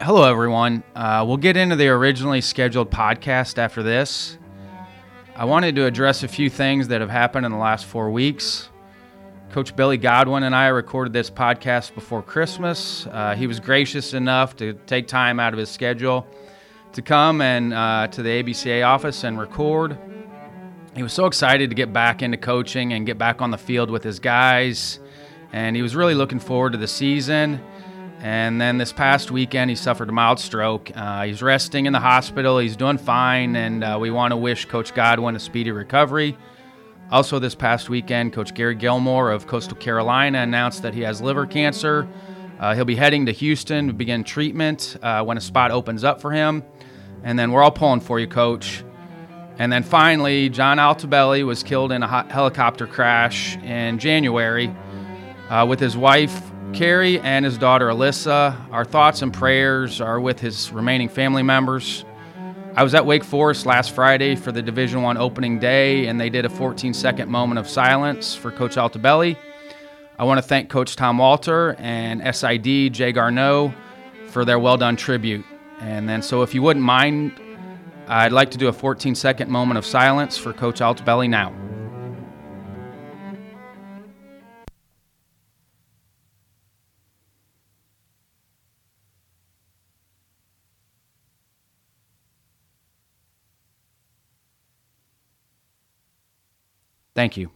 Hello, everyone. Uh, we'll get into the originally scheduled podcast after this. I wanted to address a few things that have happened in the last four weeks. Coach Billy Godwin and I recorded this podcast before Christmas. Uh, he was gracious enough to take time out of his schedule to come and uh, to the ABCA office and record. He was so excited to get back into coaching and get back on the field with his guys, and he was really looking forward to the season. And then this past weekend, he suffered a mild stroke. Uh, he's resting in the hospital. He's doing fine, and uh, we want to wish Coach Godwin a speedy recovery. Also, this past weekend, Coach Gary Gilmore of Coastal Carolina announced that he has liver cancer. Uh, he'll be heading to Houston to begin treatment uh, when a spot opens up for him. And then we're all pulling for you, Coach. And then finally, John Altobelli was killed in a helicopter crash in January uh, with his wife, Keri, and his daughter, Alyssa. Our thoughts and prayers are with his remaining family members. I was at Wake Forest last Friday for the Division One opening day, and they did a 14-second moment of silence for Coach Altobelli. I want to thank Coach Tom Walter and SID Jay Garneau for their well-done tribute. And then, so if you wouldn't mind, I'd like to do a 14 second moment of silence for Coach Altobelli now. Thank you.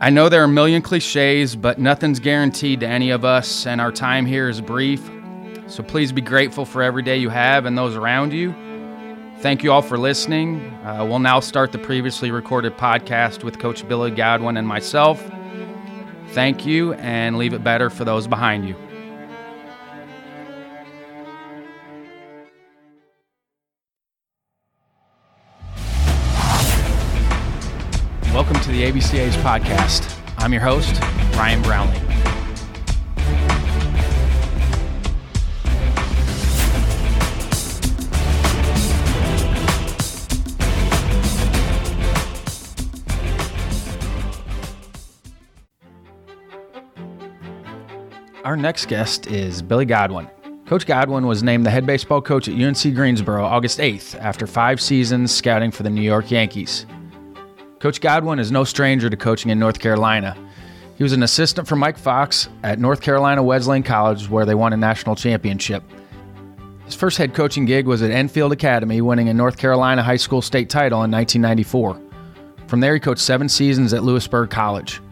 I know there are a million cliches, but nothing's guaranteed to any of us, and our time here is brief. So please be grateful for every day you have and those around you. Thank you all for listening. Uh, we'll now start the previously recorded podcast with Coach Billy Godwin and myself. Thank you, and leave it better for those behind you. Welcome to the ABCA's podcast. I'm your host, Ryan Brownlee. Our next guest is Billy Godwin. Coach Godwin was named the head baseball coach at UNC Greensboro August 8th after five seasons scouting for the New York Yankees. Coach Godwin is no stranger to coaching in North Carolina. He was an assistant for Mike Fox at North Carolina Wesleyan College, where they won a national championship. His first head coaching gig was at Enfield Academy, winning a North Carolina high school state title in 1994. From there, he coached seven seasons at Louisburg College.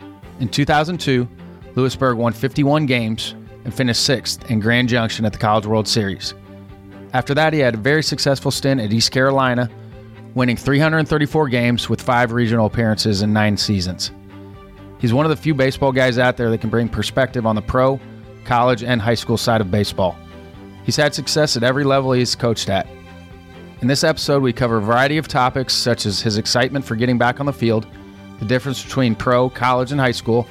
In 2002, Louisburg won 51 games and finished sixth in Grand Junction at the College World Series. After that, he had a very successful stint at East Carolina, winning 334 games with five regional appearances in nine seasons. He's one of the few baseball guys out there that can bring perspective on the pro, college, and high school side of baseball. He's had success at every level he's coached at. In this episode, we cover a variety of topics such as his excitement for getting back on the field, the difference between pro, college, and high school,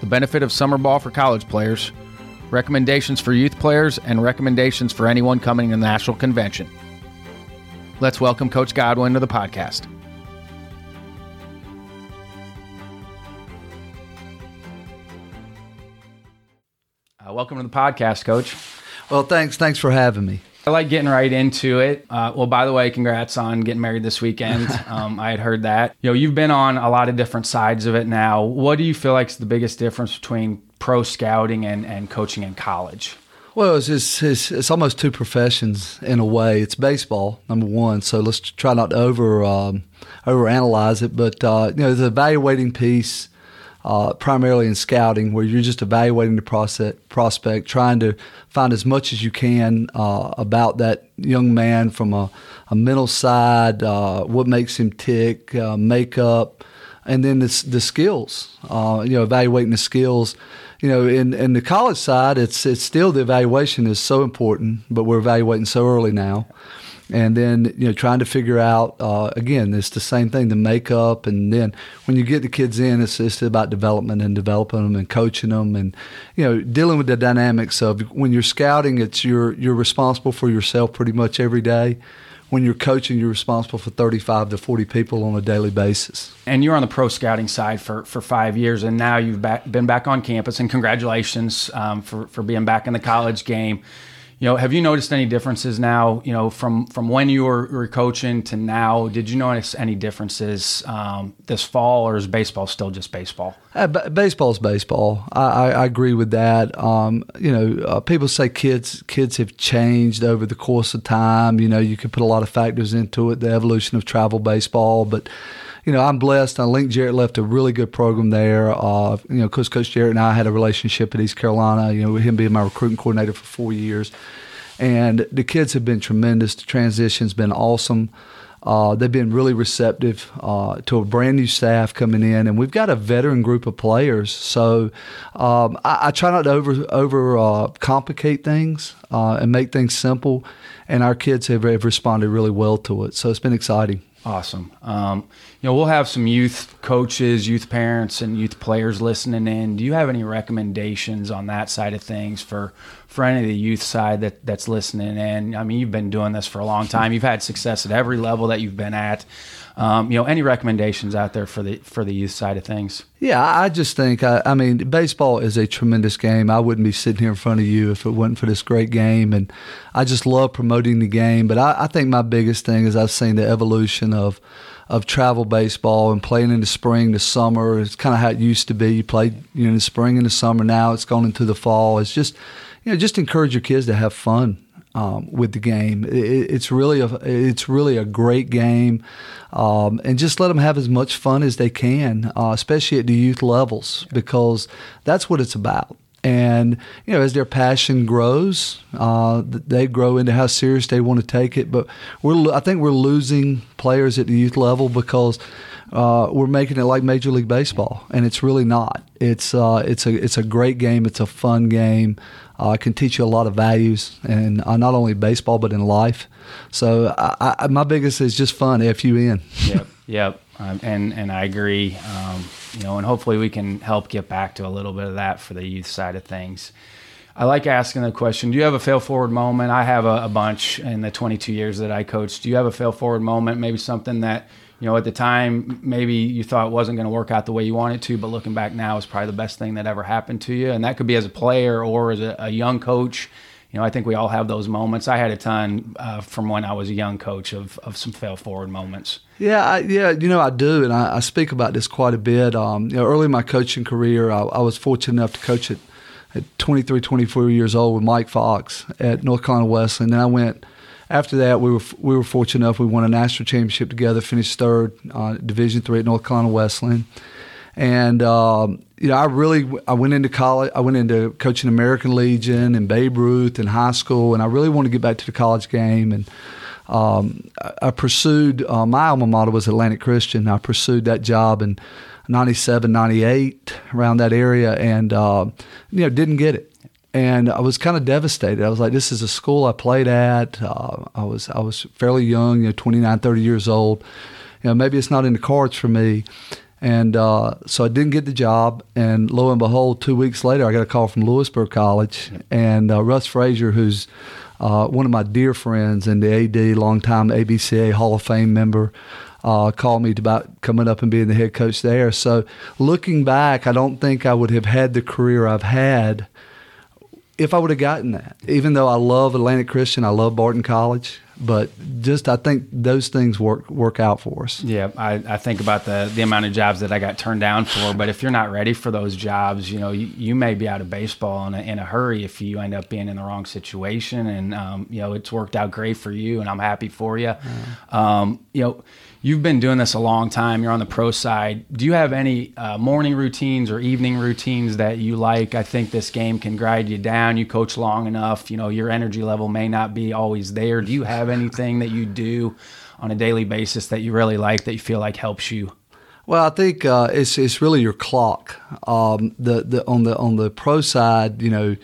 the benefit of summer ball for college players, recommendations for youth players, and recommendations for anyone coming to the national convention. Let's welcome Coach Godwin to the podcast. Uh, welcome to the podcast, Coach. Well, thanks. Thanks for having me. I like getting right into it. Uh, well, by the way, congrats on getting married this weekend. Um, I had heard that. You know, you've been on a lot of different sides of it now. What do you feel like is the biggest difference between pro scouting and, and coaching in college? Well, it's, it's, it's almost two professions in a way. It's baseball, number one. So let's try not to over um, overanalyze it. But uh, you know, the evaluating piece, uh, primarily in scouting, where you're just evaluating the prospect, trying to find as much as you can uh, about that young man from a, a mental side, uh, what makes him tick, uh, makeup, and then the, the skills. Uh, you know, evaluating the skills you know, in, in the college side, it's it's still the evaluation is so important, but we're evaluating so early now. And then, you know, trying to figure out, uh, again, it's the same thing, the makeup. And then when you get the kids in, it's just about development and developing them and coaching them and, you know, dealing with the dynamics of when you're scouting, it's you're, you're responsible for yourself pretty much every day. When you're coaching, you're responsible for 35 to 40 people on a daily basis. And you're on the pro scouting side for, for five years, and now you've back, been back on campus. And congratulations um, for, for being back in the college game you know, have you noticed any differences now? You know, from from when you were, were coaching to now, did you notice any differences um, this fall, or is baseball still just baseball? Uh, b- baseball's baseball. I, I, I, agree with that. Um, you know, uh, people say kids kids have changed over the course of time. You know, you can put a lot of factors into it, the evolution of travel baseball, but you know, I'm blessed. I Link Jarrett left a really good program there. Uh, you know, Coach Coach Jarrett and I had a relationship at East Carolina. You know, with him being my recruiting coordinator for four years, and the kids have been tremendous. The transition's been awesome. Uh, they've been really receptive uh, to a brand new staff coming in, and we've got a veteran group of players. So um, I, I, try not to over over uh, complicate things uh, and make things simple. And our kids have, have responded really well to it. So it's been exciting. Awesome. Um, you know, we'll have some youth coaches, youth parents, and youth players listening in. Do you have any recommendations on that side of things for for any of the youth side that that's listening in? I mean, you've been doing this for a long time. You've had success at every level that you've been at. Um, you know, any recommendations out there for the for the youth side of things? Yeah, I just think I, I, mean baseball is a tremendous game. I wouldn't be sitting here in front of you if it wasn't for this great game, and I just love promoting the game. But I, I think my biggest thing is I've seen the evolution of of travel baseball and playing in the spring, the summer. It's kind of how it used to be. You played you know in the spring and the summer. Now it's gone into the fall. It's just you know just encourage your kids to have fun um, with the game. It, it's really a it's really a great game, um, and just let them have as much fun as they can, uh, especially at the youth levels, because that's what it's about. And you know, as their passion grows, uh, they grow into how serious they want to take it. But we're I think we're losing players at the youth level because. Uh, we're making it like Major League Baseball, and it's really not. It's uh, it's a it's a great game. It's a fun game uh, can teach you a lot of values, and uh, not only baseball but in life. So I, I, my biggest is just fun. F U N. Yep. Yep. Um, and and I agree. Um, you know, and hopefully we can help get back to a little bit of that for the youth side of things. I like asking the question: Do you have a fail forward moment? I have a, a bunch in the 22 years that I coached. Do you have a fail forward moment? Maybe something that you know, at the time, maybe you thought it wasn't going to work out the way you wanted to, but looking back now is probably the best thing that ever happened to you. And that could be as a player or as a, a young coach. You know, I think we all have those moments. I had a ton uh, from when I was a young coach of, of some fail forward moments. Yeah, I, yeah, you know, I do, and I, I speak about this quite a bit. Um, you know, early in my coaching career, I, I was fortunate enough to coach at, at 23, 24 years old with Mike Fox at North Carolina Wesleyan. And then I went – after that, we were we were fortunate enough we won a national championship together, finished third, uh, Division three at North Carolina Wesleyan, and um, you know I really I went into college. I went into coaching American Legion and Babe Ruth in high school, and I really wanted to get back to the college game and. Um, I, I pursued uh, my alma mater was Atlantic Christian. I pursued that job in 97, 98, around that area, and uh, you know didn't get it and I was kind of devastated. I was like, this is a school I played at. Uh, I was I was fairly young, you know, 29, 30 years old. You know, maybe it's not in the cards for me. And uh, so I didn't get the job. And lo and behold, two weeks later, I got a call from Louisburg College. And uh, Russ Frazier, who's uh, one of my dear friends and the AD, longtime ABCA Hall of Fame member, uh, called me about coming up and being the head coach there. So looking back, I don't think I would have had the career I've had if I would have gotten that, even though I love Atlantic Christian, I love Barton College, but just I think those things work work out for us. Yeah, I, I think about the the amount of jobs that I got turned down for, but if you're not ready for those jobs, you know, you, you may be out of baseball in a, in a hurry if you end up being in the wrong situation, and um, you know, it's worked out great for you, and I'm happy for you. Yeah. Um, you know you've been doing this a long time. You're on the pro side. Do you have any uh, morning routines or evening routines that you like? I think this game can grind you down. You coach long enough. You know your energy level may not be always there. Do you have anything that you do on a daily basis that you really like that you feel like helps you? Well, I think uh, it's it's really your clock. Um, the the on the on the pro side, you know.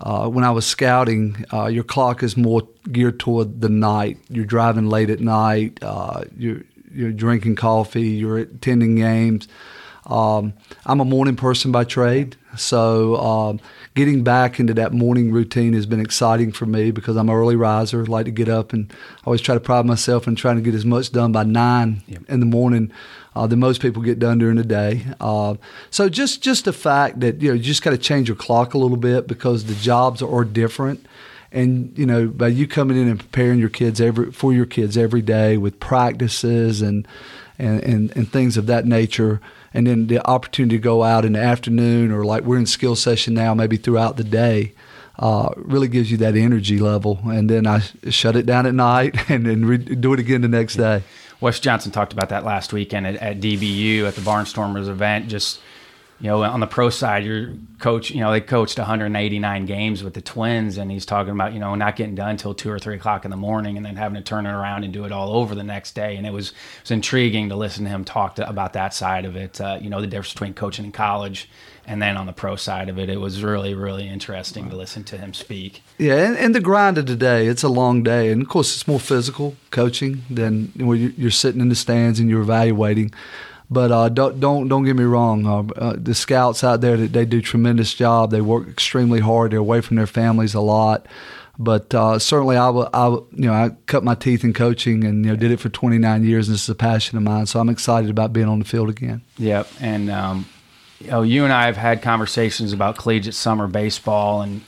Uh, when I was scouting, uh, your clock is more geared toward the night. You're driving late at night. Uh, you're you're drinking coffee. You're attending games. Um, I'm a morning person by trade, so um, getting back into that morning routine has been exciting for me because I'm an early riser. I like to get up and always try to pride myself in trying to get as much done by nine yep. in the morning uh, than most people get done during the day. Uh, so just just the fact that you know you just got to change your clock a little bit because the jobs are different. And you know, by you coming in and preparing your kids every for your kids every day with practices and and, and, and things of that nature, and then the opportunity to go out in the afternoon or like we're in skill session now, maybe throughout the day. Uh, really gives you that energy level, and then I shut it down at night and then re- do it again the next day. Wes Johnson talked about that last weekend at, at DBU at the Barnstormers event. Just you know, on the pro side, your coach, you know, they coached 189 games with the Twins, and he's talking about, you know, not getting done until two or three o'clock in the morning, and then having to turn it around and do it all over the next day. And it was it was intriguing to listen to him talk to, about that side of it. Uh, you know, the difference between coaching in college and then on the pro side of it, it was really, really interesting to listen to him speak. Yeah, and, and the grind of today, it's a long day, and of course, it's more physical coaching than when you're sitting in the stands and you're evaluating. But uh, don't don't don't get me wrong. Uh, uh, the scouts out there, they do tremendous job. They work extremely hard. They're away from their families a lot. But uh, certainly, I, I, you know, I cut my teeth in coaching and you know did it for 29 years, and this is a passion of mine. So I'm excited about being on the field again. Yep, and um, you know, you and I have had conversations about collegiate summer baseball, and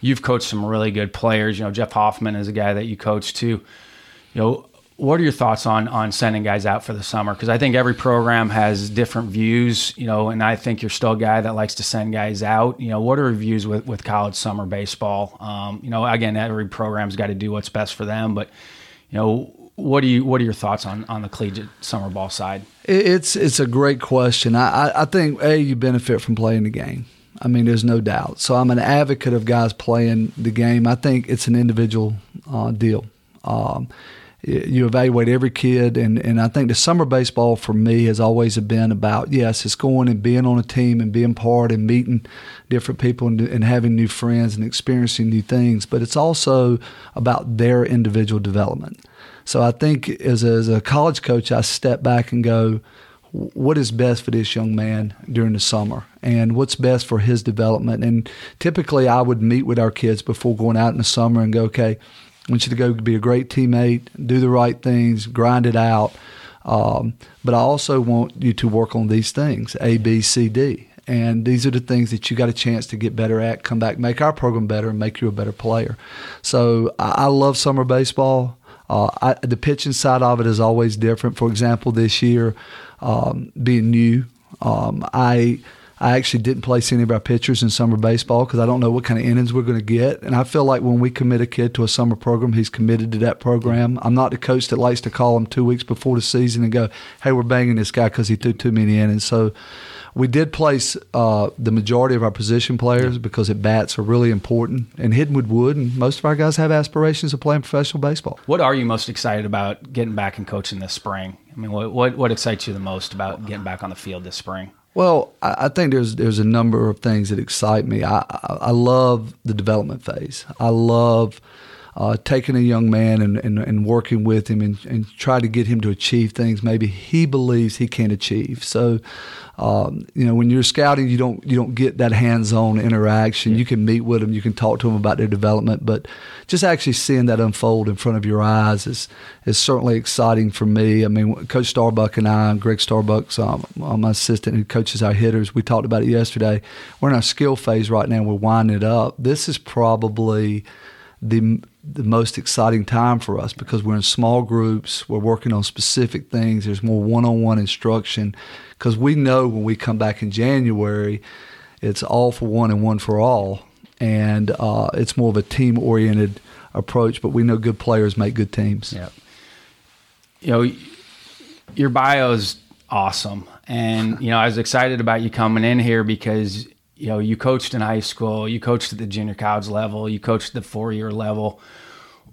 you've coached some really good players. You know, Jeff Hoffman is a guy that you coached too. You know, what are your thoughts on on sending guys out for the summer? Because I think every program has different views. You know, and I think you're still a guy that likes to send guys out. You know, what are your views with with college summer baseball? Um, you know, again, every program's got to do what's best for them, but you know what do you what are your thoughts on on the collegiate summer ball side? It's it's a great question. I I think a you benefit from playing the game. I mean, there's no doubt. So I'm an advocate of guys playing the game. I think it's an individual uh, deal. Um, you evaluate every kid and, and I think the summer baseball for me has always been about yes it's going and being on a team and being part and meeting different people and, and having new friends and experiencing new things but it's also about their individual development. So I think as a, as a college coach I step back and go what is best for this young man during the summer? And what's best for his development? And typically I would meet with our kids before going out in the summer and go okay I want you to go be a great teammate, do the right things, grind it out. Um, but I also want you to work on these things A, B, C, D. And these are the things that you got a chance to get better at, come back, make our program better, and make you a better player. So I, I love summer baseball. Uh, I, the pitching side of it is always different. For example, this year, um, being new, um, I I actually didn't place any of our pitchers in summer baseball because I don't know what kind of innings we're going to get. And I feel like when we commit a kid to a summer program, he's committed to that program. I'm not the coach that likes to call him two weeks before the season and go, hey, we're banging this guy because he threw too many innings. So we did place uh, the majority of our position players because at bats are really important, and Hiddenwood wood. and most of our guys have aspirations of playing professional baseball. What are you most excited about getting back and coaching this spring? I mean, what, what, what excites you the most about getting back on the field this spring? Well, I, think there's there's a number of things that excite me. I, I, I love the development phase. I love uh, taking a young man and, and, and working with him and, and try to get him to achieve things maybe he believes he can't achieve. So, um, you know, when you're scouting, you don't you don't get that hands-on interaction. Yeah. You can meet with them, you can talk to them about their development, but just actually seeing that unfold in front of your eyes is is certainly exciting for me. I mean, Coach Starbuck and I, and Greg Starbuck's um, my assistant who coaches our hitters, we talked about it yesterday. We're in our skill phase right now. We're winding it up. This is probably the the most exciting time for us because we're in small groups, we're working on specific things, there's more one-on-one instruction because we know when we come back in January, it's all for one and one for all, and uh, it's more of a team-oriented approach. But we know good players make good teams. Yeah. You know, your bio is awesome, and you know I was excited about you coming in here because you know, you coached in high school, you coached at the junior college level, you coached the four year level.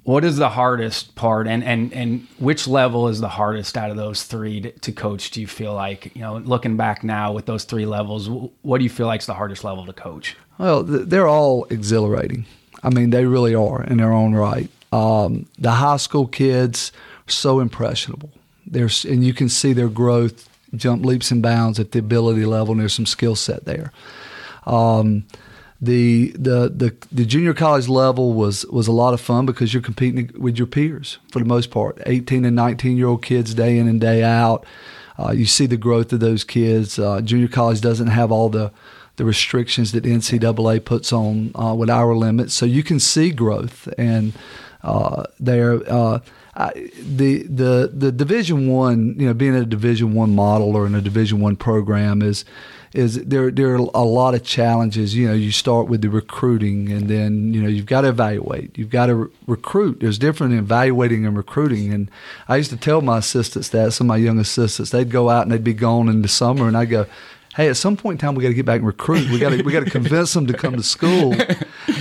What is the hardest part, and and and which level is the hardest out of those three to, to coach? Do you feel like you know, looking back now with those three levels, what do you feel like is the hardest level to coach? Well, they're all exhilarating. I mean, they really are in their own right. Um, the high school kids are so impressionable. There's and you can see their growth jump leaps and bounds at the ability level, and there's some skill set there. Um, the, the the the junior college level was was a lot of fun because you're competing with your peers for the most part. 18 and 19 year old kids day in and day out. Uh, you see the growth of those kids. Uh, junior college doesn't have all the the restrictions that NCAA puts on uh, with our limits, so you can see growth and uh, there. Uh, I, the the the Division One, you know, being a Division One model or in a Division One program is is there there are a lot of challenges. You know, you start with the recruiting, and then you know you've got to evaluate. You've got to re- recruit. There's different evaluating and recruiting. And I used to tell my assistants that some of my young assistants they'd go out and they'd be gone in the summer, and I go, hey, at some point in time, we got to get back and recruit. We got to we got to convince them to come to school,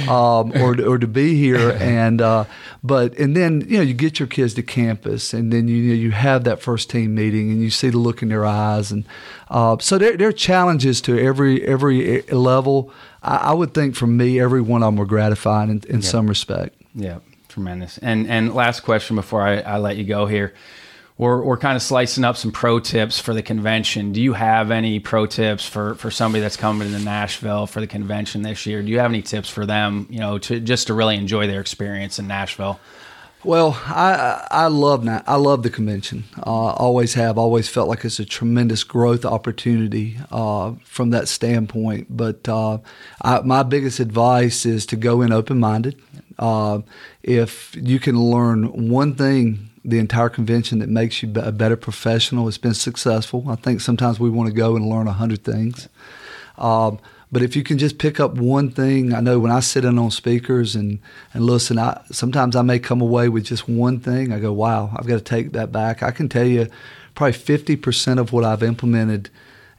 um, or or to be here. And uh, but and then you know you get your kids to campus, and then you you, know, you have that first team meeting, and you see the look in their eyes, and uh, so there there are challenges to every every level. I, I, would think for me, every one of them were gratifying in, in some respect. Yeah, tremendous. And and last question before I, I let you go here we're, we're kind of slicing up some pro tips for the convention. Do you have any pro tips for, for somebody that's coming to Nashville for the convention this year? Do you have any tips for them, you know, to just to really enjoy their experience in Nashville? Well, I I love I love the convention. Uh, always have. Always felt like it's a tremendous growth opportunity uh, from that standpoint. But uh, I, my biggest advice is to go in open minded. Uh, if you can learn one thing the entire convention that makes you a better professional. It's been successful. I think sometimes we want to go and learn a hundred things. Um, but if you can just pick up one thing, I know when I sit in on speakers and, and listen, I, sometimes I may come away with just one thing. I go, wow, I've got to take that back. I can tell you probably 50% of what I've implemented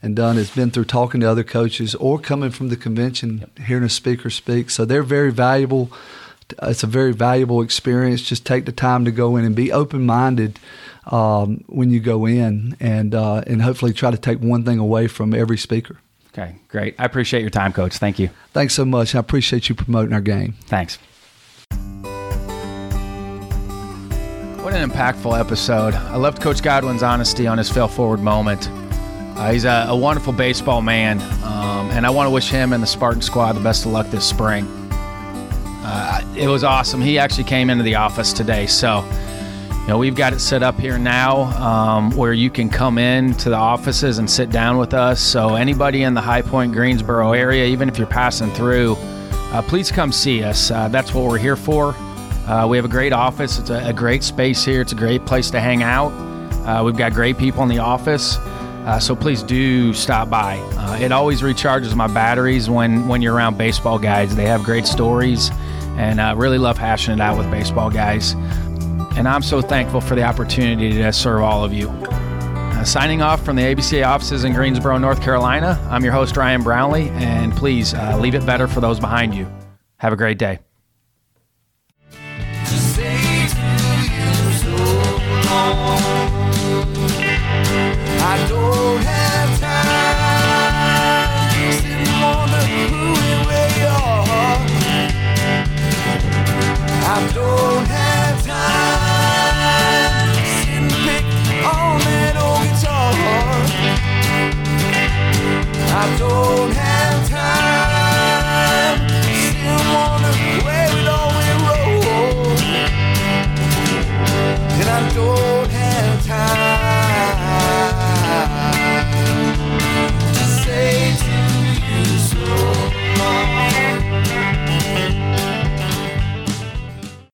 and done has been through talking to other coaches or coming from the convention, yep. hearing a speaker speak. So they're very valuable it's a very valuable experience. Just take the time to go in and be open minded um, when you go in, and uh, and hopefully try to take one thing away from every speaker. Okay, great. I appreciate your time, Coach. Thank you. Thanks so much. I appreciate you promoting our game. Thanks. What an impactful episode. I loved Coach Godwin's honesty on his fail forward moment. Uh, he's a, a, wonderful baseball man, um, and I want to wish him and the Spartan squad the best of luck this spring it was awesome. He actually came into the office today, so you know we've got it set up here now um, where you can come in to the offices and sit down with us. So anybody in the High Point Greensboro area, even if you're passing through, uh, please come see us. Uh, that's what we're here for. Uh, we have a great office. It's a, a, great space here. It's a great place to hang out. Uh, we've got great people in the office. Uh, so please do stop by. Uh, it always recharges my batteries when when you're around baseball guys. They have great stories and I really love hashing it out with baseball guys. And I'm so thankful for the opportunity to serve all of you. Uh, signing off from the ABCA offices in Greensboro, North Carolina, I'm your host, Ryan Brownlee, and please uh, leave it better for those behind you. Have a great day.